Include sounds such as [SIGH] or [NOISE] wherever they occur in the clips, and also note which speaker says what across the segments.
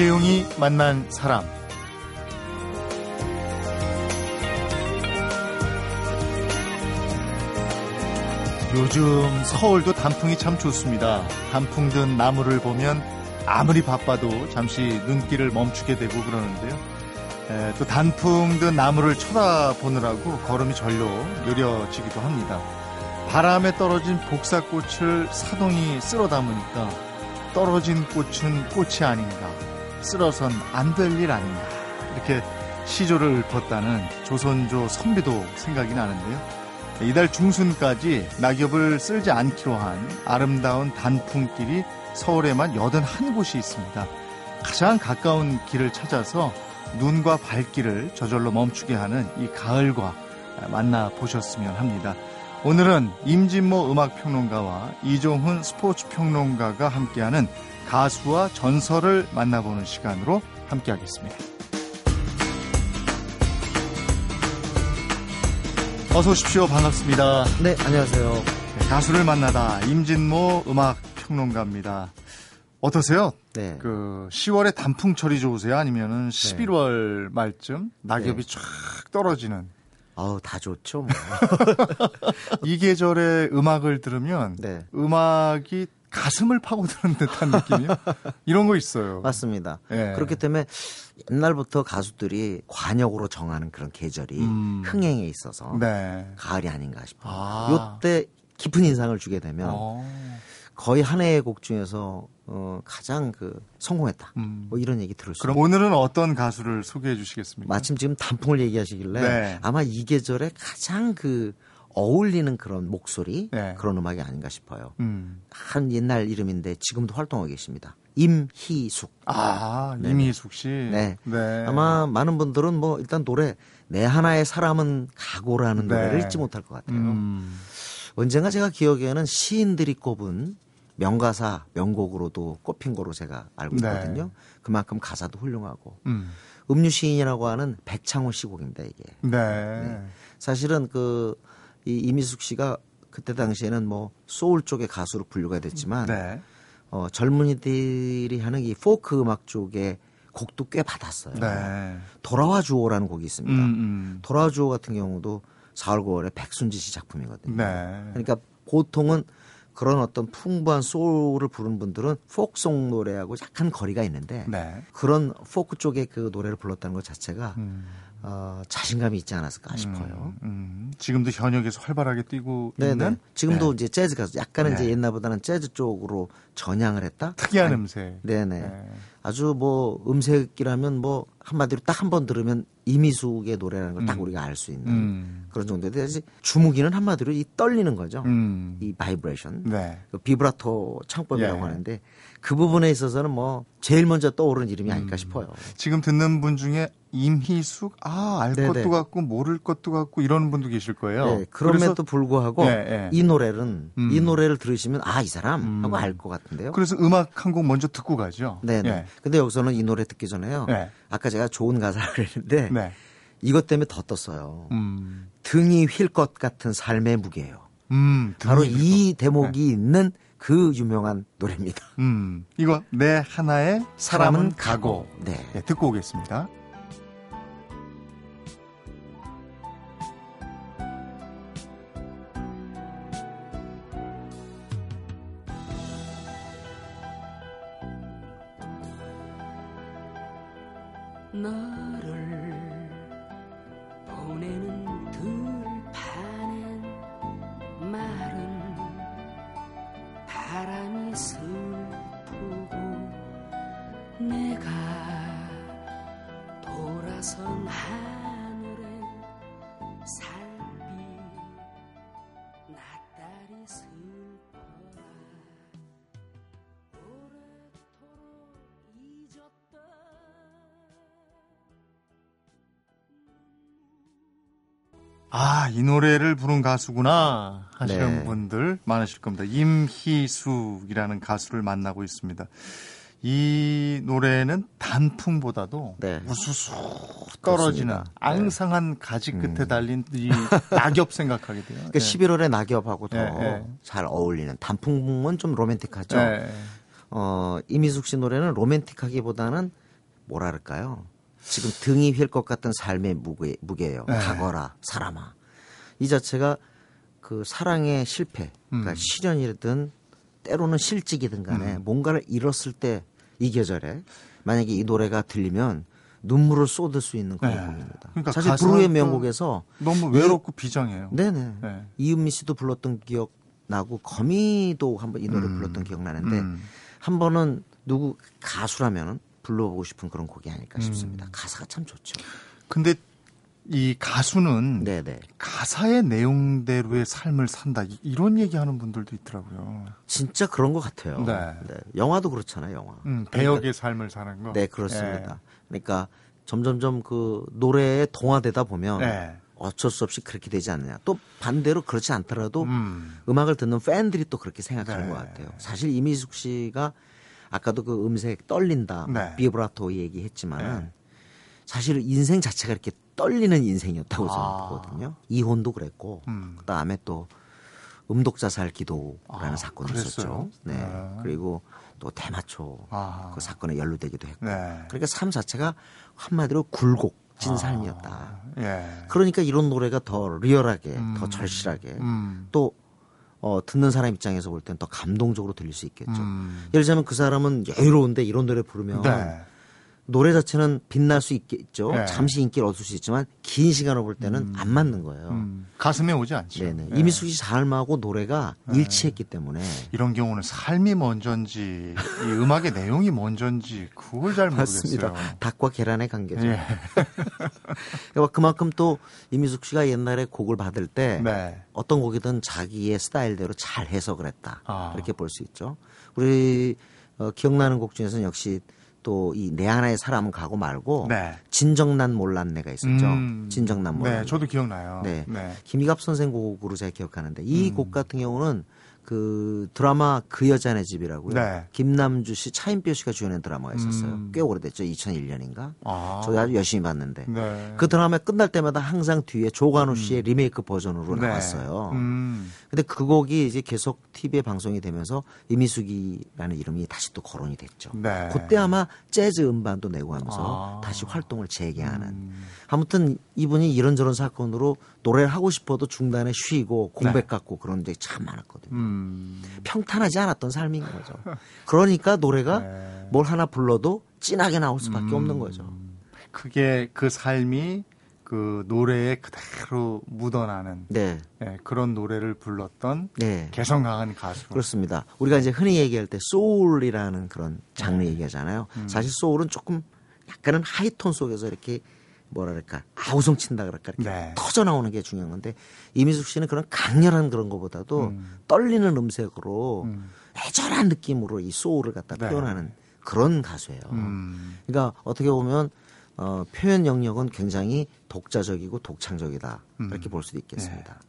Speaker 1: 이재용이 만난 사람. 요즘 서울도 단풍이 참 좋습니다. 단풍 든 나무를 보면 아무리 바빠도 잠시 눈길을 멈추게 되고 그러는데요. 에, 또 단풍 든 나무를 쳐다보느라고 걸음이 절로 느려지기도 합니다. 바람에 떨어진 복사꽃을 사동이 쓸어 담으니까 떨어진 꽃은 꽃이 아닌가, 쓸어선 안 될 일 아닌가, 이렇게 시조를 읊었다는 조선조 선비도 생각이 나는데요. 이달 중순까지 낙엽을 쓸지 않기로 한 아름다운 단풍길이 서울에만 81곳이 있습니다. 가장 가까운 길을 찾아서 눈과 발길을 저절로 멈추게 하는 이 가을과 만나보셨으면 합니다. 오늘은 임진모 음악평론가와 이종훈 스포츠평론가가 함께하는 가수와 전설을 만나보는 시간으로 함께하겠습니다. 어서 오십시오. 반갑습니다.
Speaker 2: 네, 안녕하세요.
Speaker 1: 가수를 만나다 임진모 음악 평론가입니다. 어떠세요?
Speaker 2: 네.
Speaker 1: 그 10월에 단풍철이 좋으세요? 아니면은 11월 말쯤 낙엽이 쫙 떨어지는
Speaker 2: 아우, 다 좋죠, 뭐. [LAUGHS]
Speaker 1: 이 계절의 음악을 들으면
Speaker 2: 네.
Speaker 1: 음악이 가슴을 파고드는 듯한 느낌이요. 이런 거 있어요.
Speaker 2: 맞습니다.
Speaker 1: 예.
Speaker 2: 그렇기 때문에 옛날부터 가수들이 관역으로 정하는 그런 계절이
Speaker 1: 음.
Speaker 2: 흥행에 있어서
Speaker 1: 네.
Speaker 2: 가을이 아닌가 싶어요.
Speaker 1: 아.
Speaker 2: 요때 깊은 인상을 주게 되면
Speaker 1: 어.
Speaker 2: 거의 한 해의 곡 중에서 어, 가장 그 성공했다.
Speaker 1: 음.
Speaker 2: 뭐 이런 얘기 들을 수
Speaker 1: 그럼
Speaker 2: 있어요.
Speaker 1: 오늘은 어떤 가수를 소개해 주시겠습니까?
Speaker 2: 마침 지금 단풍을 얘기하시길래
Speaker 1: 네.
Speaker 2: 아마 이 계절에 가장 그 어울리는 그런 목소리
Speaker 1: 네.
Speaker 2: 그런 음악이 아닌가 싶어요.
Speaker 1: 음.
Speaker 2: 한 옛날 이름인데 지금도 활동하고 계십니다. 임희숙.
Speaker 1: 아,
Speaker 2: 네네.
Speaker 1: 이미숙 씨.
Speaker 2: 네.
Speaker 1: 네.
Speaker 2: 아마 많은 분들은 뭐 일단 노래 내 하나의 사람은 가고라는
Speaker 1: 네.
Speaker 2: 노래를 잊지 못할 것 같아요.
Speaker 1: 음.
Speaker 2: 언젠가 제가 기억에는 시인들이 꼽은 명가사 명곡으로도 꼽힌 거로 제가 알고
Speaker 1: 네.
Speaker 2: 있거든요. 그만큼 가사도 훌륭하고
Speaker 1: 음.
Speaker 2: 음유 시인이라고 하는 백창호 시곡입니다 이게.
Speaker 1: 네.
Speaker 2: 사실은 그 이 이미숙 씨가 그때 당시에는 뭐 소울 쪽의 가수로 분류가 됐지만
Speaker 1: 네.
Speaker 2: 어, 젊은이들이 하는 이 포크 음악 쪽의 곡도 꽤 받았어요.
Speaker 1: 네.
Speaker 2: 돌아와 주오라는 곡이 있습니다.
Speaker 1: 음, 음.
Speaker 2: 돌아와 주오 같은 경우도 4월 9월에 백순지 씨 작품이거든요.
Speaker 1: 네.
Speaker 2: 그러니까 보통은 그런 어떤 풍부한 소울을 부르는 분들은 포크송 노래하고 약간 거리가 있는데
Speaker 1: 네.
Speaker 2: 그런 포크 쪽의 그 노래를 불렀다는 것 자체가
Speaker 1: 음.
Speaker 2: 어, 자신감이 있지 않았을까 싶어요.
Speaker 1: 음. 지금도 현역에서 활발하게 뛰고
Speaker 2: 네네.
Speaker 1: 있는
Speaker 2: 지금도 이제 재즈 가수, 약간은
Speaker 1: 네.
Speaker 2: 이제 옛날보다는 재즈 쪽으로 전향을 했다.
Speaker 1: 특이한
Speaker 2: 아니,
Speaker 1: 음색.
Speaker 2: 네네.
Speaker 1: 네.
Speaker 2: 아주 뭐 음색이라면 뭐 한마디로 딱 한 번 들으면 이미숙의 노래라는 걸딱
Speaker 1: 음.
Speaker 2: 우리가 알 수 있는
Speaker 1: 음.
Speaker 2: 그런 정도인데 주무기는 한마디로 이 떨리는 거죠.
Speaker 1: 음.
Speaker 2: 이 바이브레이션,
Speaker 1: 네.
Speaker 2: 그 비브라토 창법이라고
Speaker 1: 예.
Speaker 2: 하는데 그 부분에 있어서는 뭐 제일 먼저 떠오르는 이름이 아닐까 싶어요.
Speaker 1: 지금 듣는 분 중에 임희숙 아 알. 것도 같고 모를 것도 같고 이런 분도 계실 거예요.
Speaker 2: 네, 그럼에도 불구하고
Speaker 1: 네, 네.
Speaker 2: 이 노래는
Speaker 1: 음.
Speaker 2: 이 노래를 들으시면 아 이 사람
Speaker 1: 음.
Speaker 2: 하고 알것 같은데요.
Speaker 1: 그래서 음악 한 곡 먼저 듣고 가죠.
Speaker 2: 네네.
Speaker 1: 예.
Speaker 2: 근데 여기서는 이 노래 듣기 전에요.
Speaker 1: 네.
Speaker 2: 아까 제가 좋은 가사를 했는데
Speaker 1: 네.
Speaker 2: 이것 때문에 더 떴어요.
Speaker 1: 음.
Speaker 2: 등이 휠 것 같은 삶의 무게예요.
Speaker 1: 음.
Speaker 2: 바로
Speaker 1: 이
Speaker 2: 대목이 있는 그 유명한 노래입니다.
Speaker 1: 음. 이거 내 하나의 사람은 가고.
Speaker 2: 네.
Speaker 1: 예, 듣고 오겠습니다.
Speaker 3: 아, 이
Speaker 1: 노래를 부른 가수구나 하시는
Speaker 2: 네.
Speaker 1: 분들 많으실 겁니다. 임희숙이라는 가수를 만나고 있습니다. 이 노래는 단풍보다도
Speaker 2: 네.
Speaker 1: 우수수 떨어지는
Speaker 2: 그렇습니다. 네.
Speaker 1: 앙상한 가지 끝에 달린 이 [LAUGHS] 낙엽 생각하게 돼요.
Speaker 2: 그러니까 11월의 낙엽하고 더
Speaker 1: 네,
Speaker 2: 잘
Speaker 1: 네.
Speaker 2: 어울리는 단풍은 좀 로맨틱하죠.
Speaker 1: 네.
Speaker 2: 어, 이미숙 씨 노래는 로맨틱하기보다는 뭐랄까요? 지금 등이 휠 것 같은 삶의 무게, 무게예요.
Speaker 1: 네.
Speaker 2: 가거라, 사람아. 이 자체가 그 사랑의 실패, 그러니까
Speaker 1: 음.
Speaker 2: 시련이든 때로는 실직이든 간에
Speaker 1: 음.
Speaker 2: 뭔가를 잃었을 때 이 계절에 만약에 이 노래가 들리면 눈물을 쏟을 수 있는 그런
Speaker 1: 네.
Speaker 2: 곡입니다.
Speaker 1: 그러니까
Speaker 2: 사실 브루의
Speaker 1: 또
Speaker 2: 명곡에서
Speaker 1: 너무 외롭고 비장해요.
Speaker 2: 네네
Speaker 1: 네.
Speaker 2: 이은미 씨도 불렀던 기억 나고 거미도 한번 이 노래
Speaker 1: 음.
Speaker 2: 불렀던 기억 나는데
Speaker 1: 음.
Speaker 2: 한 번은 누구 가수라면 불러보고 싶은 그런 곡이 아닐까
Speaker 1: 음.
Speaker 2: 싶습니다. 가사가 참 좋죠.
Speaker 1: 근데 이 가수는
Speaker 2: 네네.
Speaker 1: 가사의 내용대로의 삶을 산다 이- 이런 얘기하는 분들도 있더라고요.
Speaker 2: 진짜 그런 것 같아요.
Speaker 1: 네.
Speaker 2: 영화도 그렇잖아요, 영화.
Speaker 1: 음, 배역의 삶을 사는 거.
Speaker 2: 네, 그렇습니다. 그러니까 점점점 그 노래에 동화되다 보면
Speaker 1: 네.
Speaker 2: 어쩔 수 없이 그렇게 되지 않느냐. 또 반대로 그렇지 않더라도
Speaker 1: 음.
Speaker 2: 음악을 듣는 팬들이 또 그렇게 생각하는
Speaker 1: 네.
Speaker 2: 것 같아요. 사실 이미숙 씨가 아까도 그 음색 떨린다,
Speaker 1: 네.
Speaker 2: 비브라토 얘기했지만
Speaker 1: 네.
Speaker 2: 사실 인생 자체가 이렇게 떨리는 인생이었다고 저는
Speaker 1: 아.
Speaker 2: 보거든요. 이혼도 그랬고
Speaker 1: 음.
Speaker 2: 그다음에 또 음독자살 기도라는
Speaker 1: 아,
Speaker 2: 사건이
Speaker 1: 그랬어요?
Speaker 2: 있었죠. 네.
Speaker 1: 네.
Speaker 2: 그리고 또 대마초
Speaker 1: 아.
Speaker 2: 그 사건에 연루되기도 했고.
Speaker 1: 네.
Speaker 2: 그러니까 삶 자체가 한마디로 굴곡 진
Speaker 1: 아.
Speaker 2: 삶이었다.
Speaker 1: 예.
Speaker 2: 그러니까 이런 노래가 더 리얼하게,
Speaker 1: 음.
Speaker 2: 더 절실하게
Speaker 1: 음.
Speaker 2: 또 어, 듣는 사람 입장에서 볼 땐 더 감동적으로 들릴 수 있겠죠.
Speaker 1: 음.
Speaker 2: 예를 들자면 그 사람은 여유로운데 이런 노래 부르면
Speaker 1: 네.
Speaker 2: 노래 자체는 빛날 수 있겠죠.
Speaker 1: 네.
Speaker 2: 잠시 인기를 얻을 수 있지만 긴 시간을 볼 때는 안 맞는 거예요.
Speaker 1: 음. 가슴에 오지 않죠.
Speaker 2: 네네.
Speaker 1: 예.
Speaker 2: 이미숙 씨 삶하고 노래가 일치했기 때문에
Speaker 1: 이런 경우는 삶이 먼저인지 이 음악의 내용이 먼저인지 그걸 잘. 모르겠어요.
Speaker 2: 닭과 계란의 관계죠.
Speaker 1: 예. [LAUGHS]
Speaker 2: 그러니까 그만큼 또 이미숙 씨가 옛날에 곡을 받을 때
Speaker 1: 네.
Speaker 2: 어떤 곡이든 자기의 스타일대로 잘 해석을 했다.
Speaker 1: 아.
Speaker 2: 그렇게 볼 수 있죠. 우리 어, 기억나는 곡 중에서는 역시 또 이 내 하나의 사람은 가고 말고
Speaker 1: 네.
Speaker 2: 진정난 몰랐네가 있었죠.
Speaker 1: 음.
Speaker 2: 진정난 몰랐네.
Speaker 1: 네, 저도 기억나요.
Speaker 2: 네.
Speaker 1: 네.
Speaker 2: 김희갑 선생 곡으로 제가 기억하는데 이
Speaker 1: 음.
Speaker 2: 곡 같은 경우는 그 드라마 그 여자네 집이라고요.
Speaker 1: 네.
Speaker 2: 김남주 씨, 차인표 씨가 주연한 드라마가 있었어요.
Speaker 1: 음.
Speaker 2: 꽤 오래됐죠. 2001년인가.
Speaker 1: 아.
Speaker 2: 저도 아주 열심히 봤는데
Speaker 1: 네.
Speaker 2: 그 드라마 끝날 때마다 항상 뒤에 조관우 씨의 리메이크 버전으로
Speaker 1: 네.
Speaker 2: 나왔어요.
Speaker 1: 음.
Speaker 2: 근데 그 곡이 이제 계속 TV에 방송이 되면서 이미숙이라는 이름이 다시 또 거론이 됐죠.
Speaker 1: 네.
Speaker 2: 그때 아마 재즈 음반도 내고 하면서
Speaker 1: 아.
Speaker 2: 다시 활동을 재개하는.
Speaker 1: 음.
Speaker 2: 아무튼 이분이 이런저런 사건으로 노래를 하고 싶어도 중단에 쉬고 공백
Speaker 1: 네.
Speaker 2: 갖고 그런 적이 참 많았거든요.
Speaker 1: 음.
Speaker 2: 평탄하지 않았던 삶인 거죠. 그러니까 노래가
Speaker 1: 네.
Speaker 2: 뭘 하나 불러도 진하게 나올 수밖에
Speaker 1: 음.
Speaker 2: 없는 거죠.
Speaker 1: 그게 그 삶이 그 노래에 그대로 묻어나는
Speaker 2: 네.
Speaker 1: 예, 그런 노래를 불렀던
Speaker 2: 네.
Speaker 1: 개성 강한 가수.
Speaker 2: 그렇습니다. 우리가 이제 흔히 얘기할 때 소울이라는 그런 장르 얘기하잖아요.
Speaker 1: 음.
Speaker 2: 사실 소울은 조금 약간은 하이톤 속에서 이렇게 뭐랄까 아우성 친다 그럴까 이렇게
Speaker 1: 네.
Speaker 2: 터져 나오는 게 중요한 건데 이미숙 씨는 그런 강렬한 그런 것보다도
Speaker 1: 음.
Speaker 2: 떨리는 음색으로
Speaker 1: 음.
Speaker 2: 애절한 느낌으로 이 소울을 갖다
Speaker 1: 네.
Speaker 2: 표현하는 그런 가수예요.
Speaker 1: 음.
Speaker 2: 그러니까 어떻게 보면 어, 표현 영역은 굉장히 독자적이고 독창적이다 이렇게
Speaker 1: 음.
Speaker 2: 볼 수도 있겠습니다.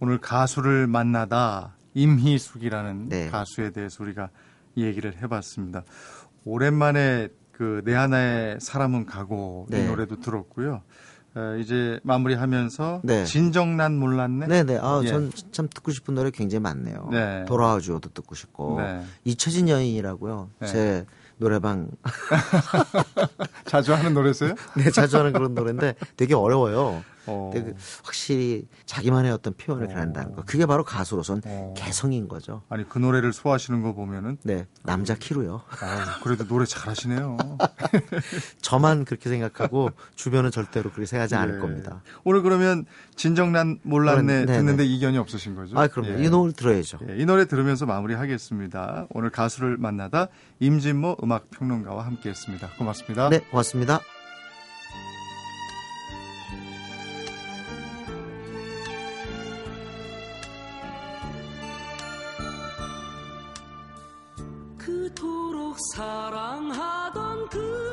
Speaker 1: 오늘 가수를 만나다 임희숙이라는
Speaker 2: 네.
Speaker 1: 가수에 대해서 우리가 얘기를 해봤습니다. 오랜만에 그 내 하나의 사람은 가고 이
Speaker 2: 네.
Speaker 1: 노래도 들었고요. 어, 이제 마무리하면서
Speaker 2: 네.
Speaker 1: 진정 난 몰랐네.
Speaker 2: 네네. 아,
Speaker 1: 예.
Speaker 2: 전참 듣고 싶은 노래 굉장히 많네요.
Speaker 1: 네.
Speaker 2: 돌아와 주어도 듣고 싶고.
Speaker 1: 네.
Speaker 2: 이처진 여인이라고요.
Speaker 1: 네.
Speaker 2: 제 노래방 [LAUGHS]
Speaker 1: 자주 하는 노래세요? [LAUGHS]
Speaker 2: 네, 자주 하는 그런 노래인데 되게 어려워요.
Speaker 1: 어.
Speaker 2: 되게 그 확실히 자기만의 어떤 표현을
Speaker 1: 어.
Speaker 2: 가한다는 거. 그게 바로 가수로선
Speaker 1: 어.
Speaker 2: 개성인 거죠.
Speaker 1: 아니 그 노래를 소화하시는 거 보면은
Speaker 2: 네, 남자 키로요.
Speaker 1: 아유, 그래도 노래 잘하시네요. [LAUGHS]
Speaker 2: 저만 그렇게 생각하고 주변은 절대로 그렇게 생각하지 않을
Speaker 1: 예.
Speaker 2: 겁니다.
Speaker 1: 오늘 그러면 진정난 몰랐네
Speaker 2: 네, 네.
Speaker 1: 듣는데 이견이 없으신 거죠?
Speaker 2: 아, 그럼요.
Speaker 1: 예.
Speaker 2: 이 노래 들어야죠.
Speaker 1: 예, 이 노래 들으면서 마무리하겠습니다. 오늘 가수를 만나다 임진모 음악 평론가와 함께했습니다. 고맙습니다.
Speaker 2: 네, 고맙습니다.
Speaker 3: 그토록 사랑하던 그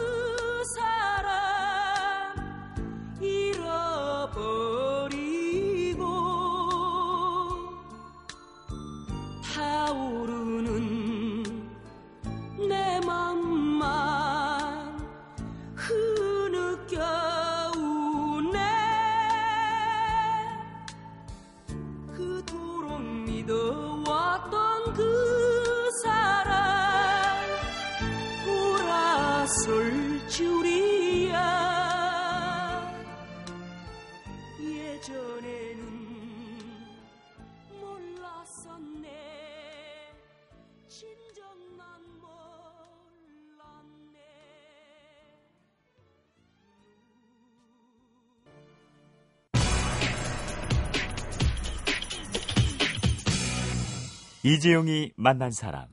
Speaker 4: 이재용이 만난 사람.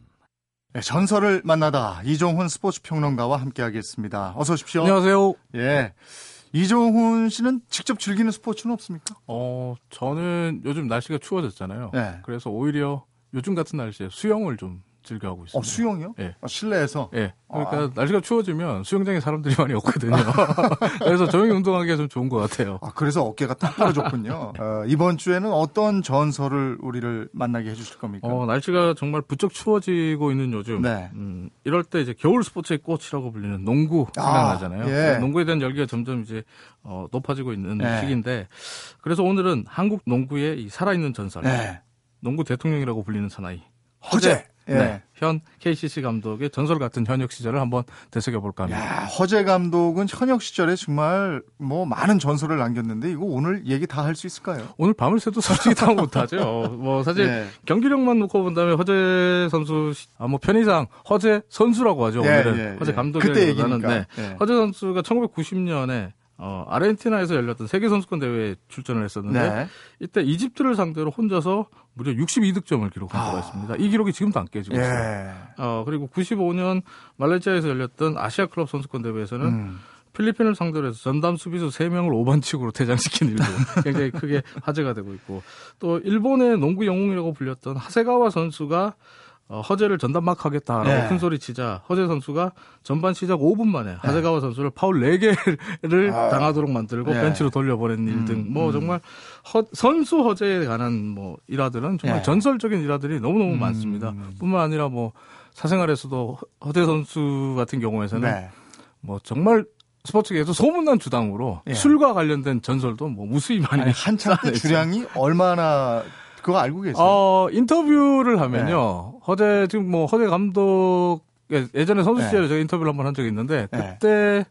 Speaker 1: 네, 전설을 만나다 이종훈 스포츠 평론가와 함께하겠습니다. 어서 오십시오.
Speaker 5: 안녕하세요.
Speaker 1: 예. 이종훈 씨는 직접 즐기는 스포츠는 없습니까?
Speaker 5: 어, 저는 요즘 날씨가 추워졌잖아요.
Speaker 1: 네.
Speaker 5: 그래서 오히려 요즘 같은 날씨에 수영을 좀 즐겨 하고 있습니다.
Speaker 1: 어, 수영이요?
Speaker 5: 예.
Speaker 1: 어, 실내에서?
Speaker 5: 예. 그러니까
Speaker 1: 아.
Speaker 5: 날씨가 추워지면 수영장에 사람들이 많이 없거든요. [LAUGHS] 그래서 조용히 운동하기가 좀 좋은 것 같아요.
Speaker 1: 아, 그래서 어깨가 딱 떨어졌군요. 어, 이번 주에는 어떤 전설을 우리를 만나게 해주실 겁니까?
Speaker 5: 어, 날씨가 정말 부쩍 추워지고 있는 요즘.
Speaker 1: 네.
Speaker 5: 음, 이럴 때 이제 겨울 스포츠의 꽃이라고 불리는 농구
Speaker 1: 아,
Speaker 5: 생각나잖아요.
Speaker 1: 예.
Speaker 5: 농구에 대한 열기가 점점 이제 어, 높아지고 있는
Speaker 1: 네.
Speaker 5: 시기인데 그래서 오늘은 한국 농구의 이 살아있는 전설.
Speaker 1: 네.
Speaker 5: 농구 대통령이라고 불리는 사나이.
Speaker 1: 허재. 예.
Speaker 5: 네. 현 KCC 감독의 전설 같은 현역 시절을 한번 되새겨 볼까 합니다.
Speaker 1: 야, 허재 감독은 현역 시절에 정말 뭐 많은 전설을 남겼는데 이거 오늘 얘기 다 할 수 있을까요?
Speaker 5: 오늘 밤을 새도 솔직히 다 못하죠. 뭐 사실
Speaker 1: 네.
Speaker 5: 경기력만 놓고 본다면 허재 선수 시- 아, 뭐 편의상 허재 선수라고 하죠.
Speaker 1: 예,
Speaker 5: 오늘은
Speaker 1: 예,
Speaker 5: 허재
Speaker 1: 예.
Speaker 5: 감독이
Speaker 1: 그때
Speaker 5: 하는
Speaker 1: 얘기니까.
Speaker 5: 네.
Speaker 1: 예.
Speaker 5: 허재 선수가 1990년에 어, 아르헨티나에서 열렸던 세계 선수권 대회에 출전을 했었는데
Speaker 1: 네.
Speaker 5: 이때 이집트를 상대로 혼자서 무려 62득점을 기록한
Speaker 1: 아.
Speaker 5: 바가 있습니다. 이 기록이 지금도 안 깨지고 있어요.
Speaker 1: 예.
Speaker 5: 어, 그리고 95년 말레이시아에서 열렸던 아시아 클럽 선수권 대회에서는
Speaker 1: 음.
Speaker 5: 필리핀을 상대로 해서 전담 수비수 3명을 5반칙으로 퇴장시킨 일도 [LAUGHS] 굉장히 크게 화제가 되고 있고 또 일본의 농구 영웅이라고 불렸던 하세가와 선수가 어, 허재를 전담막 하겠다라고
Speaker 1: 네.
Speaker 5: 큰 소리 치자 허재 선수가 전반 시작 5분 만에 하세가와 선수를 파울 4개를
Speaker 1: 아.
Speaker 5: 당하도록 만들고
Speaker 1: 네.
Speaker 5: 벤치로 돌려보낸 일 등뭐
Speaker 1: 음.
Speaker 5: 정말 허- 선수 허재에 관한 뭐 일화들은 정말
Speaker 1: 네.
Speaker 5: 전설적인 일화들이 너무너무
Speaker 1: 음.
Speaker 5: 많습니다. 뿐만 아니라 뭐 사생활에서도 허재 선수 같은 경우에서는
Speaker 1: 네.
Speaker 5: 뭐 정말 스포츠계에서 소문난 주당으로
Speaker 1: 예.
Speaker 5: 술과 관련된 전설도 뭐 무수히 많이
Speaker 1: 아니, 한참 때
Speaker 5: 쌓여있어요.
Speaker 1: 주량이 얼마나 그거 알고 계세요?
Speaker 5: 어 인터뷰를 하면요
Speaker 1: 네.
Speaker 5: 허재 지금 뭐 허재 감독 예, 예전에 선수
Speaker 1: 네.
Speaker 5: 시절에 제가 인터뷰를 한 번 한 적이 있는데
Speaker 1: 네.
Speaker 5: 그때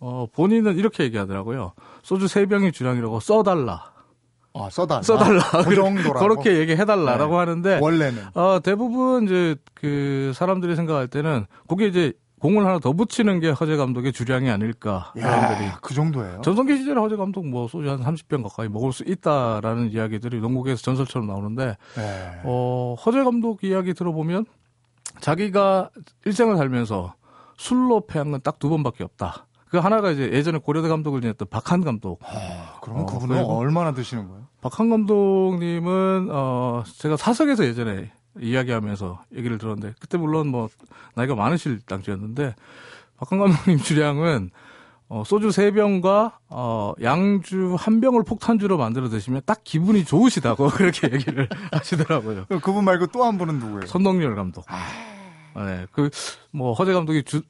Speaker 5: 어 본인은 이렇게 얘기하더라고요 소주 세 병이 주량이라고 써달라
Speaker 1: 아, 써달라.
Speaker 5: 써달라
Speaker 1: 그 정도라고.
Speaker 5: 그렇게 얘기해달라라고
Speaker 1: 네.
Speaker 5: 하는데
Speaker 1: 원래는.
Speaker 5: 어 대부분 이제 그 사람들이 생각할 때는 그게 이제 공을 하나 더 붙이는 게 허재 감독의 주량이 아닐까 사람들이
Speaker 1: 야, 그 정도예요.
Speaker 5: 전성기 시절에 허재 감독 뭐 소주 한 30병 가까이 먹을 수 있다라는 이야기들이 농구계에서 전설처럼 나오는데
Speaker 1: 네.
Speaker 5: 어 허재 감독 이야기 들어보면 자기가 일생을 살면서 술로 패한 건 딱 두 번밖에 없다. 그 하나가 이제 예전에 고려대 감독을 지냈던 박한 감독.
Speaker 1: 아, 그럼
Speaker 5: 어,
Speaker 1: 그분은 얼마나 드시는 거예요?
Speaker 5: 박한 감독님은 어 제가 사석에서 예전에 이야기하면서 얘기를 들었는데 그때 물론 뭐 나이가 많으실 당시였는데 박한 감독님 [LAUGHS] 주량은 어 소주 세병과 어 양주 한 병을 폭탄주로 만들어 드시면 딱 기분이 좋으시다고 [LAUGHS] 그렇게 얘기를 [LAUGHS] 하시더라고요.
Speaker 1: 그분 말고 또 한 분은 누구예요?
Speaker 5: 손동열 감독. 네. 그 뭐 허재 감독이 주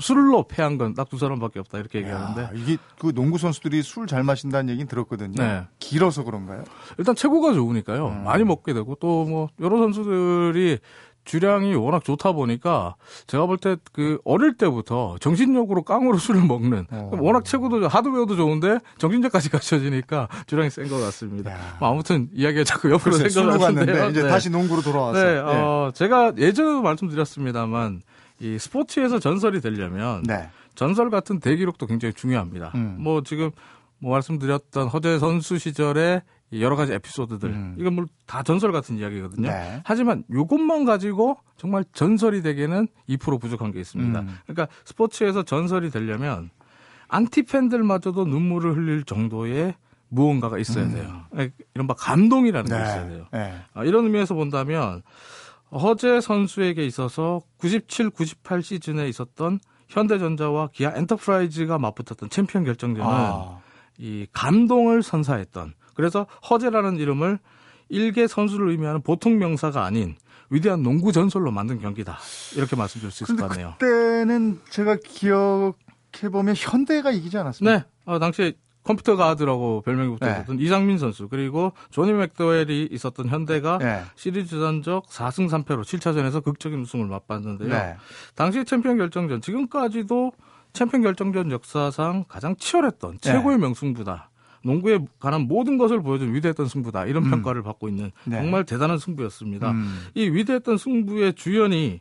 Speaker 5: 술로 패한 건 딱 두 사람밖에 없다 이렇게 얘기하는데
Speaker 1: 야, 이게 그 농구 선수들이 술 잘 마신다는 얘기는 들었거든요.
Speaker 5: 네.
Speaker 1: 길어서 그런가요?
Speaker 5: 일단 체구가 좋으니까요.
Speaker 1: 음.
Speaker 5: 많이 먹게 되고 또 뭐 여러 선수들이 주량이 워낙 좋다 보니까 제가 볼 때 그 어릴 때부터 정신력으로 깡으로 [LAUGHS] 술을 먹는
Speaker 1: 어.
Speaker 5: 워낙 체구도 하드웨어도 좋은데 정신력까지 [LAUGHS] 갖춰지니까 주량이 센 것 같습니다.
Speaker 1: 야.
Speaker 5: 뭐 아무튼 이야기가 자꾸 옆으로.
Speaker 1: 갔는데 이제
Speaker 5: 네.
Speaker 1: 다시 농구로 돌아와서.
Speaker 5: 네,
Speaker 1: 예.
Speaker 5: 어, 제가 예전에도 말씀드렸습니다만 이 스포츠에서 전설이 되려면
Speaker 1: 네.
Speaker 5: 전설 같은 대기록도 굉장히 중요합니다.
Speaker 1: 음.
Speaker 5: 뭐 지금 뭐 말씀드렸던 허재 선수 시절의 이 여러 가지 에피소드들
Speaker 1: 음.
Speaker 5: 이건 뭐 다 전설 같은 이야기거든요.
Speaker 1: 네.
Speaker 5: 하지만 이것만 가지고 정말 전설이 되기는 2% 부족한 게 있습니다.
Speaker 1: 음.
Speaker 5: 그러니까 스포츠에서 전설이 되려면 안티 팬들마저도 눈물을 흘릴 정도의 무언가가 있어야
Speaker 1: 음.
Speaker 5: 돼요. 이른바 감동이라는 게 있어야 돼요.
Speaker 1: 네.
Speaker 5: 아, 이런 의미에서 본다면 허재 선수에게 있어서 97, 98 시즌에 있었던 현대전자와 기아 엔터프라이즈가 맞붙었던 챔피언 결정전은
Speaker 1: 아.
Speaker 5: 이 감동을 선사했던 그래서 허재라는 이름을 일개 선수를 의미하는 보통 명사가 아닌 위대한 농구 전설로 만든 경기다 이렇게 말씀드릴 수 있을 것 같네요.
Speaker 1: 그때는 제가 기억해 보면 현대가 이기지 않았습니까?
Speaker 5: 네, 어, 당시에 컴퓨터 가드라고 별명이
Speaker 1: 네.
Speaker 5: 붙었던 이상민 선수 그리고 조니 맥도웰이 있었던 현대가
Speaker 1: 네.
Speaker 5: 시리즈 전적 4승 3패로 7차전에서 극적인 우승을 맛봤는데요.
Speaker 1: 네.
Speaker 5: 당시 챔피언 결정전 지금까지도 챔피언 결정전 역사상 가장 치열했던
Speaker 1: 네.
Speaker 5: 최고의 명승부다. 농구에 관한 모든 것을 보여준 위대했던 승부다. 이런
Speaker 1: 음.
Speaker 5: 평가를 받고 있는
Speaker 1: 네.
Speaker 5: 정말 대단한 승부였습니다.
Speaker 1: 음.
Speaker 5: 이 위대했던 승부의 주연이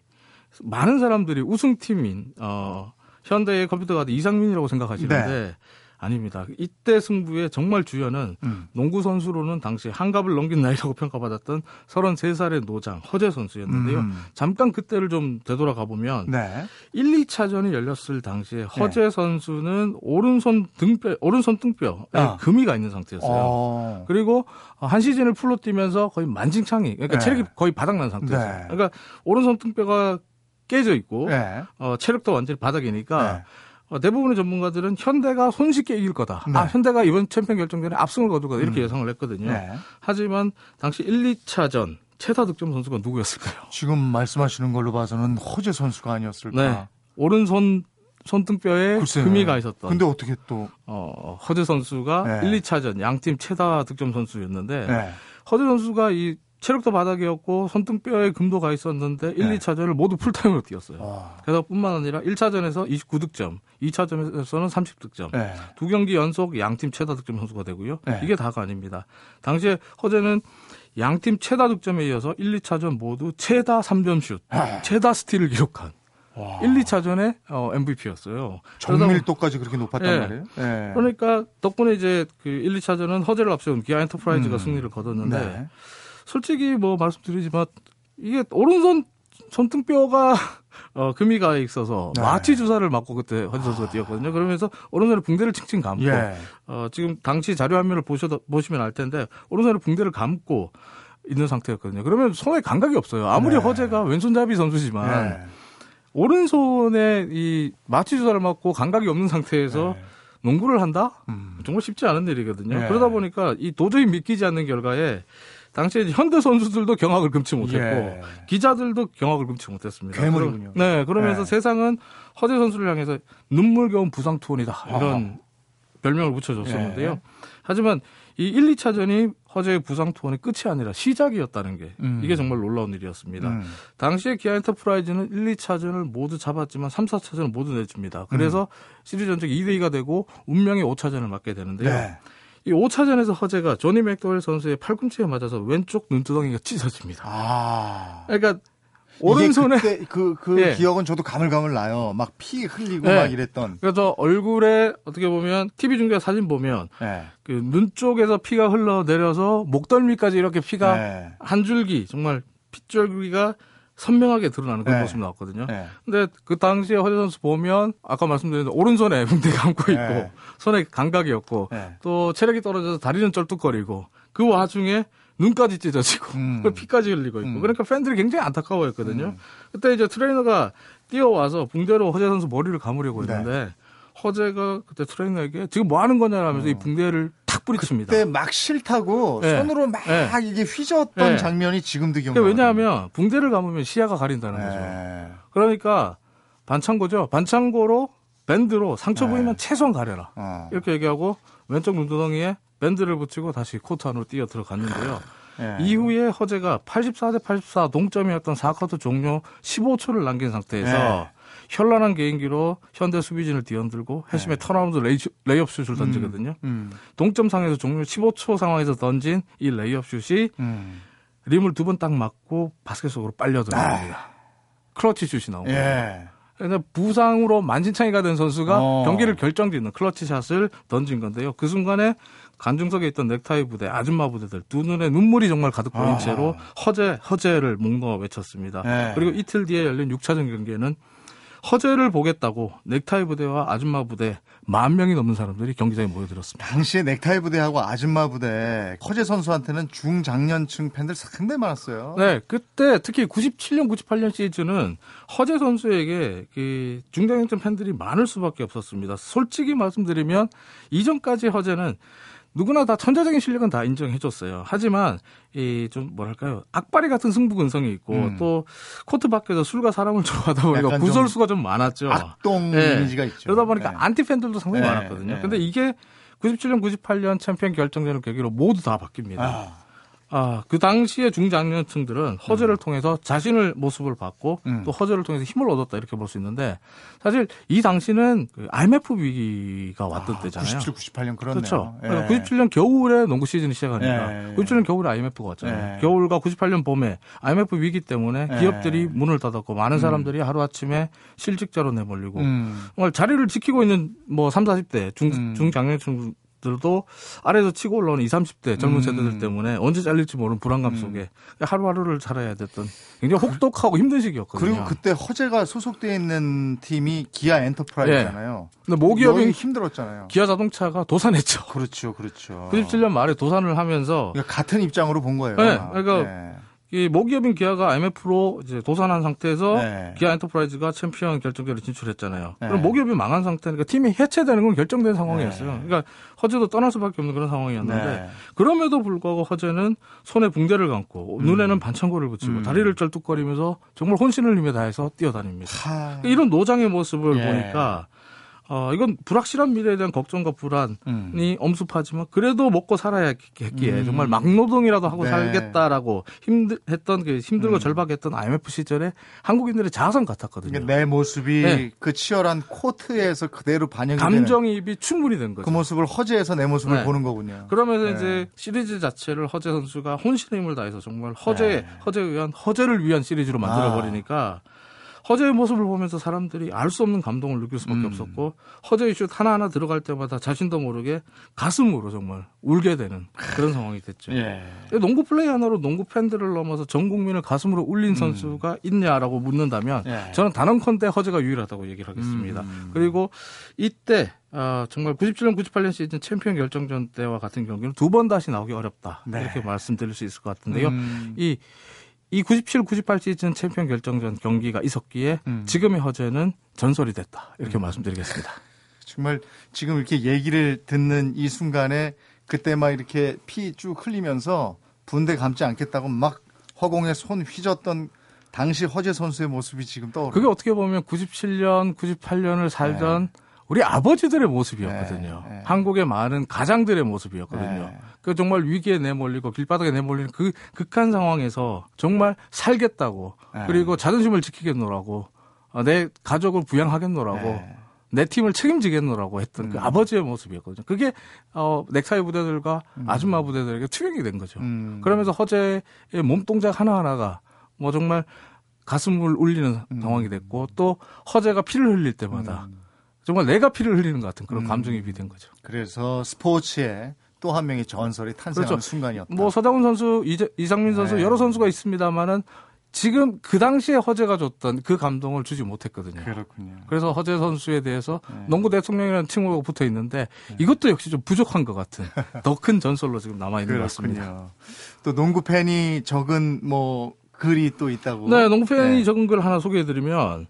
Speaker 5: 많은 사람들이 우승팀인 어, 현대의 컴퓨터 가드 이상민이라고 생각하시는데 아닙니다. 이때 승부의 정말 주연은
Speaker 1: 음.
Speaker 5: 농구 선수로는 당시 환갑을 넘긴 나이라고 [LAUGHS] 평가받았던 33살의 노장 허재 선수였는데요.
Speaker 1: 음.
Speaker 5: 잠깐 그때를 좀 되돌아가 보면
Speaker 1: 네.
Speaker 5: 1, 2차전이 열렸을 당시에 허재 선수는 오른 손등뼈 오른 손등뼈에
Speaker 1: 아.
Speaker 5: 금이 가 있는 상태였어요.
Speaker 1: 어.
Speaker 5: 그리고 한 시즌을 full로 뛰면서 거의 만신창이 그러니까
Speaker 1: 네.
Speaker 5: 체력이 거의 바닥난 상태였어요.
Speaker 1: 네.
Speaker 5: 그러니까 오른 손등뼈가 깨져 있고
Speaker 1: 네.
Speaker 5: 어, 체력도 완전히 바닥이니까
Speaker 1: 네.
Speaker 5: 어, 대부분의 전문가들은 현대가 손쉽게 이길 거다.
Speaker 1: 네.
Speaker 5: 아, 현대가 이번 챔피언 결정전에 압승을 거둘 거다. 이렇게 예상을 했거든요.
Speaker 1: 네.
Speaker 5: 하지만 당시 1, 2차전 최다 득점 선수가 누구였을까요?
Speaker 1: 지금 말씀하시는 걸로 봐서는 허재 선수가 아니었을까.
Speaker 5: 네. 오른손 손등뼈에
Speaker 1: 글쎄요.
Speaker 5: 금이 가 있었던
Speaker 1: 근데 어떻게 또
Speaker 5: 어, 허재 선수가
Speaker 1: 네.
Speaker 5: 1, 2차전 양팀 최다 득점 선수였는데
Speaker 1: 네.
Speaker 5: 허재 선수가 이 체력도 바닥이었고 손등뼈에 금도 가 있었는데 1,
Speaker 1: 네.
Speaker 5: 2차전을 모두 풀타임으로 뛰었어요.
Speaker 1: 와.
Speaker 5: 그래서 뿐만 아니라 1차전에서 29득점, 2차전에서는 30득점.
Speaker 1: 네.
Speaker 5: 두 경기 연속 양팀 최다 득점 선수가 되고요.
Speaker 1: 네.
Speaker 5: 이게 다가 아닙니다. 당시에 허재는 양팀 최다 득점에 이어서 1, 2차전 모두 최다 3점 슛,
Speaker 1: 아.
Speaker 5: 최다 스틸을 기록한
Speaker 1: 와.
Speaker 5: 1, 2차전의 어, MVP였어요.
Speaker 1: 정밀도까지 그렇게 높았단
Speaker 5: 예.
Speaker 1: 말이에요. 네.
Speaker 5: 그러니까 덕분에 이제 그 1, 2차전은 허재를 앞세운 기아 엔터프라이즈가
Speaker 1: 음.
Speaker 5: 승리를 거뒀는데
Speaker 1: 네.
Speaker 5: 솔직히 뭐 말씀드리지만 이게 오른손 손등뼈가 [LAUGHS] 어, 금이 가 있어서
Speaker 1: 네.
Speaker 5: 마취 주사를 맞고 그때 허재 선수가 뛰었거든요. 그러면서 오른손에 붕대를 칭칭 감고
Speaker 1: 예.
Speaker 5: 어, 지금 당시 자료 화면을 보셔도, 보시면 알 텐데, 오른손에 붕대를 감고 있는 상태였거든요. 그러면 손에 감각이 없어요. 아무리
Speaker 1: 네.
Speaker 5: 허재가 왼손잡이 선수지만,
Speaker 1: 네.
Speaker 5: 오른손에 이 마취 주사를 맞고 감각이 없는 상태에서
Speaker 1: 네.
Speaker 5: 농구를 한다?
Speaker 1: 음.
Speaker 5: 정말 쉽지 않은 일이거든요.
Speaker 1: 네.
Speaker 5: 그러다 보니까 이 도저히 믿기지 않는 결과에, 당시에 현대 선수들도 경악을 금치 못했고,
Speaker 1: 예.
Speaker 5: 기자들도 경악을 금치 못했습니다.
Speaker 1: 괴물이군요.
Speaker 5: 네, 그러면서
Speaker 1: 네.
Speaker 5: 세상은 허재 선수를 향해서 눈물겨운 부상 투혼이다. 이런 별명을 붙여줬었는데요.
Speaker 1: 예.
Speaker 5: 하지만 이 1, 2차전이 허재의 부상 투혼의 끝이 아니라 시작이었다는 게
Speaker 1: 음.
Speaker 5: 이게 정말 놀라운 일이었습니다.
Speaker 1: 음.
Speaker 5: 당시에 기아 엔터프라이즈는 1, 2차전을 모두 잡았지만 3, 4차전을 모두 내줍니다. 그래서
Speaker 1: 음.
Speaker 5: 시리즈 전적 2대 2가 되고 운명의 5차전을 맞게 되는데요.
Speaker 1: 네.
Speaker 5: 이 5차전에서 허재가 조니 맥도웰 선수의 팔꿈치에 맞아서 왼쪽 눈두덩이가 찢어집니다.
Speaker 1: 아.
Speaker 5: 그러니까 오른손에
Speaker 1: 그때 그, 그
Speaker 5: 예.
Speaker 1: 기억은 저도 가물가물 나요. 막 피 흘리고
Speaker 5: 네.
Speaker 1: 막 이랬던.
Speaker 5: 그래서 얼굴에 어떻게 보면 TV 중계 사진 보면
Speaker 1: 네.
Speaker 5: 그눈 쪽에서 피가 흘러 내려서 목덜미까지 이렇게 피가
Speaker 1: 네.
Speaker 5: 한 줄기 정말 핏줄기가 선명하게 드러나는 그런
Speaker 1: 네.
Speaker 5: 모습이 나왔거든요.
Speaker 1: 네.
Speaker 5: 근데 그 당시에 허재 선수 보면 아까 말씀드린 오른손에 붕대 감고 있고
Speaker 1: 네.
Speaker 5: 손에 감각이 없고
Speaker 1: 네.
Speaker 5: 또 체력이 떨어져서 다리는 쩔뚝거리고 그 와중에 눈까지 찢어지고
Speaker 1: 음.
Speaker 5: 그 [LAUGHS] 피까지 흘리고 있고
Speaker 1: 음.
Speaker 5: 그러니까 팬들이 굉장히 안타까워했거든요.
Speaker 1: 음.
Speaker 5: 그때 이제 트레이너가 뛰어와서 붕대로 허재 선수 머리를 감으려고
Speaker 1: 네.
Speaker 5: 했는데 허재가 그때 트레이너에게 지금 뭐 하는 거냐라면서 이 붕대를 탁 뿌리칩니다.
Speaker 1: 음. 그때 막 싫다고
Speaker 5: 네.
Speaker 1: 손으로 막
Speaker 5: 네.
Speaker 1: 이게 휘저었던
Speaker 5: 네.
Speaker 1: 장면이 지금도
Speaker 5: 그러니까
Speaker 1: 기억나요.
Speaker 5: 왜냐하면 붕대를 감으면 시야가 가린다는 거죠.
Speaker 1: 네.
Speaker 5: 그러니까 반창고죠. 반창고로 밴드로 상처
Speaker 1: 네.
Speaker 5: 부위만 최소한 가려라.
Speaker 1: 어.
Speaker 5: 이렇게 얘기하고 왼쪽 눈두덩이에 밴드를 붙이고 다시 코트 안으로 뛰어 들어갔는데요.
Speaker 1: 네.
Speaker 5: 이후에 허재가 84대 84 동점이었던 4쿼터 종료 15초를 남긴 상태에서
Speaker 1: 네.
Speaker 5: 현란한 개인기로 현대 수비진을 뒤흔들고 해심의 턴아웃 레이, 레이업 슛을 던지거든요.
Speaker 1: 음.
Speaker 5: 동점 상에서 종료 15초 상황에서 던진 이 레이업 슛이
Speaker 1: 음.
Speaker 5: 림을 두 번 딱 맞고 바스켓 속으로 빨려 들어갑니다. 클러치 슛이 나온 거예요.
Speaker 1: 아. 예.
Speaker 5: 그래서 부상으로 만신창이가 된 선수가
Speaker 1: 어.
Speaker 5: 경기를 결정짓는 clutch shot을 던진 건데요. 그 순간에 관중석에 있던 넥타이 부대, 아줌마 부대들 두 눈에 눈물이 정말 가득 보인
Speaker 1: 아.
Speaker 5: 채로 허재, 허재를 목놓아 외쳤습니다.
Speaker 1: 네.
Speaker 5: 그리고 이틀 뒤에 열린 6차전 경기에는 허재를 보겠다고 넥타이 부대와 아줌마 부대 만 명이 넘는 사람들이 경기장에 모여들었습니다.
Speaker 1: 당시에 넥타이 부대하고 아줌마 부대 허재 선수한테는 중장년층 팬들 상당히 많았어요.
Speaker 5: 네, 그때 특히 97년, 98년 시즌은 허재 선수에게 그 중장년층 팬들이 많을 수밖에 없었습니다. 솔직히 말씀드리면 이전까지 허재는 누구나 다 천재적인 실력은 다 인정해줬어요. 하지만 이 좀 뭐랄까요 악바리 같은 승부 근성이 있고
Speaker 1: 음.
Speaker 5: 또 코트 밖에서 술과 사람을 좋아하다 보니까 구설수가 좀 많았죠.
Speaker 1: 악동
Speaker 5: 네.
Speaker 1: 이미지가 있죠.
Speaker 5: 그러다 보니까
Speaker 1: 네.
Speaker 5: 안티 팬들도 상당히
Speaker 1: 네,
Speaker 5: 많았거든요.
Speaker 1: 네.
Speaker 5: 근데 이게 97년, 98년 챔피언 결정전을 계기로 모두 다 바뀝니다.
Speaker 1: 아,
Speaker 5: 아, 그 당시에 중장년층들은 허재를 통해서 자신을 모습을 봤고
Speaker 1: 음.
Speaker 5: 또 허재를 통해서 힘을 얻었다 이렇게 볼 수 있는데 사실 이 당시는 그 IMF 위기가 왔던 때잖아요.
Speaker 1: 97, 98년 그렇네요.
Speaker 5: 그렇죠.
Speaker 1: 예.
Speaker 5: 97년 겨울에 농구 시즌이 시작하니까
Speaker 1: 예.
Speaker 5: 97년 겨울에 IMF가 왔잖아요.
Speaker 1: 예.
Speaker 5: 겨울과 98년 봄에 IMF 위기 때문에
Speaker 1: 예.
Speaker 5: 기업들이 문을 닫았고 많은 사람들이 하루아침에 실직자로 내몰리고
Speaker 1: 음.
Speaker 5: 정말 자리를 지키고 있는 뭐 3, 40대 중,
Speaker 1: 음.
Speaker 5: 중장년층 들도 아래에서 치고 올라오는 20, 30대 젊은
Speaker 1: 음.
Speaker 5: 세대들 때문에 언제 잘릴지 모르는 불안감 속에 하루하루를 살아야 됐던 굉장히 혹독하고 힘든 시기였거든요.
Speaker 1: 그리고 그때 허재가 소속돼 있는 팀이 기아 엔터프라이즈잖아요.
Speaker 5: 근데 모기업인
Speaker 1: 여기 힘들었잖아요.
Speaker 5: 기아 자동차가 도산했죠.
Speaker 1: 그렇죠, 그렇죠.
Speaker 5: 97년 말에 도산을 하면서
Speaker 1: 그러니까 같은 입장으로 본 거예요.
Speaker 5: 네. 그러니까
Speaker 1: 네.
Speaker 5: 이 모기업인 기아가 IMF로 이제 도산한 상태에서
Speaker 1: 네.
Speaker 5: 기아 엔터프라이즈가 챔피언 결정전에 진출했잖아요.
Speaker 1: 네.
Speaker 5: 그럼 모기업이 망한 상태니까 팀이 해체되는 건 결정된 상황이었어요.
Speaker 1: 네.
Speaker 5: 그러니까 허재도 떠날 수밖에 없는 그런 상황이었는데
Speaker 1: 네.
Speaker 5: 그럼에도 불구하고 허재는 손에 붕대를 감고 눈에는 반창고를 붙이고
Speaker 1: 음.
Speaker 5: 다리를 쩔뚝거리면서 정말 혼신을 힘에 다해서 뛰어다닙니다.
Speaker 1: 하...
Speaker 5: 이런 노장의 모습을
Speaker 1: 예.
Speaker 5: 보니까 어, 이건 불확실한 미래에 대한 걱정과 불안이
Speaker 1: 음.
Speaker 5: 엄습하지만 그래도 먹고 살아야 했기에
Speaker 1: 음.
Speaker 5: 정말 막노동이라도 하고
Speaker 1: 네.
Speaker 5: 살겠다라고 힘들 했던 그 힘들고
Speaker 1: 음.
Speaker 5: 절박했던 IMF 시절에 한국인들의 자선 같았거든요.
Speaker 1: 그러니까 내 모습이
Speaker 5: 네.
Speaker 1: 그 치열한 코트에서 그대로 반영이
Speaker 5: 감정이입이 충분히 된 거죠.
Speaker 1: 그 모습을 허재에서 내 모습을
Speaker 5: 네.
Speaker 1: 보는 거군요.
Speaker 5: 그러면서
Speaker 1: 네.
Speaker 5: 이제 시리즈 자체를 허재 선수가 혼신의 힘을 다해서 정말 허재
Speaker 1: 네.
Speaker 5: 허재에 의한 허재를 위한 시리즈로 만들어 버리니까 허재의 모습을 보면서 사람들이 알 수 없는 감동을 느낄 수밖에
Speaker 1: 음.
Speaker 5: 없었고 허재 이슈 하나하나 들어갈 때마다 자신도 모르게 가슴으로 정말 울게 되는 그런 상황이 됐죠.
Speaker 1: 예.
Speaker 5: 농구 플레이 하나로 농구 팬들을 넘어서 전 국민을 가슴으로 울린 선수가 있냐라고 묻는다면
Speaker 1: 음. 예.
Speaker 5: 저는 단언컨대 허재가 유일하다고 얘기를 하겠습니다.
Speaker 1: 음.
Speaker 5: 그리고 이때 아, 정말 97년, 98년 시즌 챔피언 결정전 때와 같은 경기는 두 번 다시 나오기 어렵다
Speaker 1: 네.
Speaker 5: 이렇게 말씀드릴 수 있을 것 같은데요.
Speaker 1: 음.
Speaker 5: 이, 이 97, 98 시즌 챔피언 결정전 경기가 있었기에
Speaker 1: 음.
Speaker 5: 지금의 허재는 전설이 됐다 이렇게 말씀드리겠습니다.
Speaker 1: 정말 지금 이렇게 얘기를 듣는 이 순간에 그때 막 이렇게 피 쭉 흘리면서 붕대 감지 않겠다고 막 허공에 손 휘젓던 당시 허재 선수의 모습이 지금 떠오르.
Speaker 5: 그게 어떻게 보면 97년, 98년을 살던 우리 아버지들의 모습이었거든요.
Speaker 1: 네, 네.
Speaker 5: 한국의 많은 가장들의 모습이었거든요.
Speaker 1: 네.
Speaker 5: 그 정말 위기에 내몰리고 길바닥에 내몰리는 그 극한 상황에서 정말 살겠다고
Speaker 1: 네.
Speaker 5: 그리고 자존심을 지키겠노라고 어, 내 가족을 부양하겠노라고
Speaker 1: 네.
Speaker 5: 내 팀을 책임지겠노라고 했던 그
Speaker 1: 음.
Speaker 5: 아버지의 모습이었거든요. 그게 어, 넥타이 부대들과 아줌마 부대들에게 투영이 된 거죠.
Speaker 1: 음.
Speaker 5: 그러면서 허재의 몸 동작 하나하나가 뭐 정말 가슴을 울리는
Speaker 1: 음.
Speaker 5: 상황이 됐고 또 허재가 피를 흘릴 때마다
Speaker 1: 음.
Speaker 5: 정말 내가 피를 흘리는 것 같은 그런
Speaker 1: 음.
Speaker 5: 감정이입이 된 거죠.
Speaker 1: 그래서 스포츠에 또 한 명의 전설이 탄생하는
Speaker 5: 그렇죠.
Speaker 1: 순간이었다.
Speaker 5: 뭐 서장훈 선수, 이재, 이상민 선수
Speaker 1: 네.
Speaker 5: 여러 선수가 있습니다만은 지금 그 당시에 허재가 줬던 그 감동을 주지 못했거든요.
Speaker 1: 그렇군요.
Speaker 5: 그래서 허재 선수에 대해서
Speaker 1: 네.
Speaker 5: 농구 대통령이라는 칭호가 붙어 있는데 이것도 역시 좀 부족한 것 같은 [LAUGHS] 더 큰 전설로 지금 남아 있는 것 같습니다.
Speaker 1: 또 농구 팬이 적은 뭐 글이 또 있다고.
Speaker 5: 네, 농구 팬이
Speaker 1: 네.
Speaker 5: 적은 글 하나 소개해드리면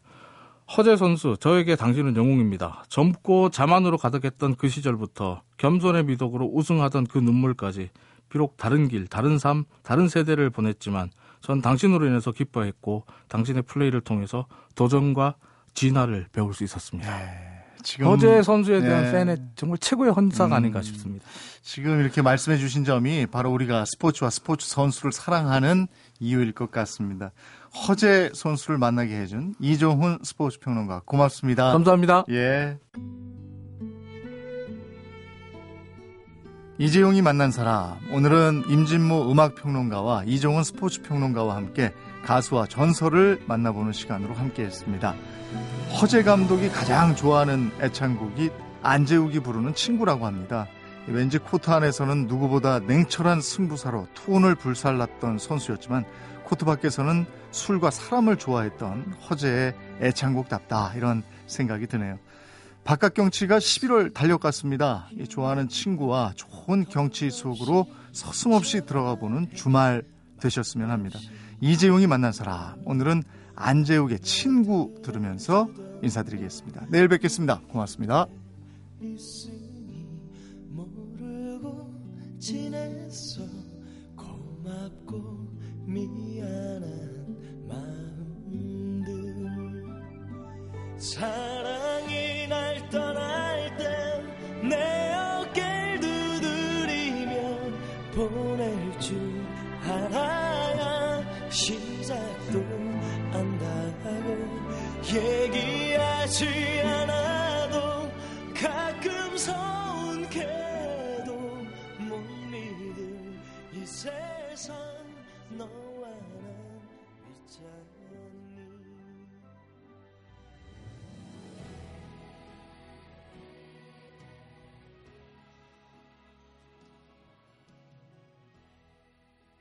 Speaker 5: 허재 선수, 저에게 당신은 영웅입니다. 젊고 자만으로 가득했던 그 시절부터 겸손의 미덕으로 우승하던 그 눈물까지 비록 다른 길, 다른 삶, 다른 세대를 보냈지만 전 당신으로 인해서 기뻐했고 당신의 플레이를 통해서 도전과 진화를 배울 수 있었습니다.
Speaker 1: 지금
Speaker 5: 허재 선수에 대한
Speaker 1: 네.
Speaker 5: 팬의 정말 최고의 헌사가
Speaker 1: 음.
Speaker 5: 아닌가 싶습니다.
Speaker 1: 지금 이렇게 말씀해 주신 점이 바로 우리가 스포츠와 스포츠 선수를 사랑하는 이유일 것 같습니다. 허재 선수를 만나게 해준 이종훈 스포츠 평론가 고맙습니다.
Speaker 5: 감사합니다.
Speaker 1: 예. 이재용이 만난 사람. 오늘은 임진모 음악 평론가와 이종훈 스포츠 평론가와 함께 가수와 전설을 만나보는 시간으로 함께 했습니다. 허재 감독이 가장 좋아하는 애창곡이 안재욱이 부르는 친구라고 합니다. 왠지 코트 안에서는 누구보다 냉철한 승부사로 투혼을 불살랐던 선수였지만 코트 밖에서는 술과 사람을 좋아했던 허재의 애창곡답다 이런 생각이 드네요. 바깥 경치가 11월 달려갔습니다. 이 좋아하는 친구와 좋은 경치 속으로 서슴없이 들어가 보는 주말 되셨으면 합니다. 이재용이 만난 사람 오늘은 안재욱의 친구 들으면서 인사드리겠습니다. 내일 뵙겠습니다. 고맙습니다.
Speaker 6: 지냈어? 고맙고 미안한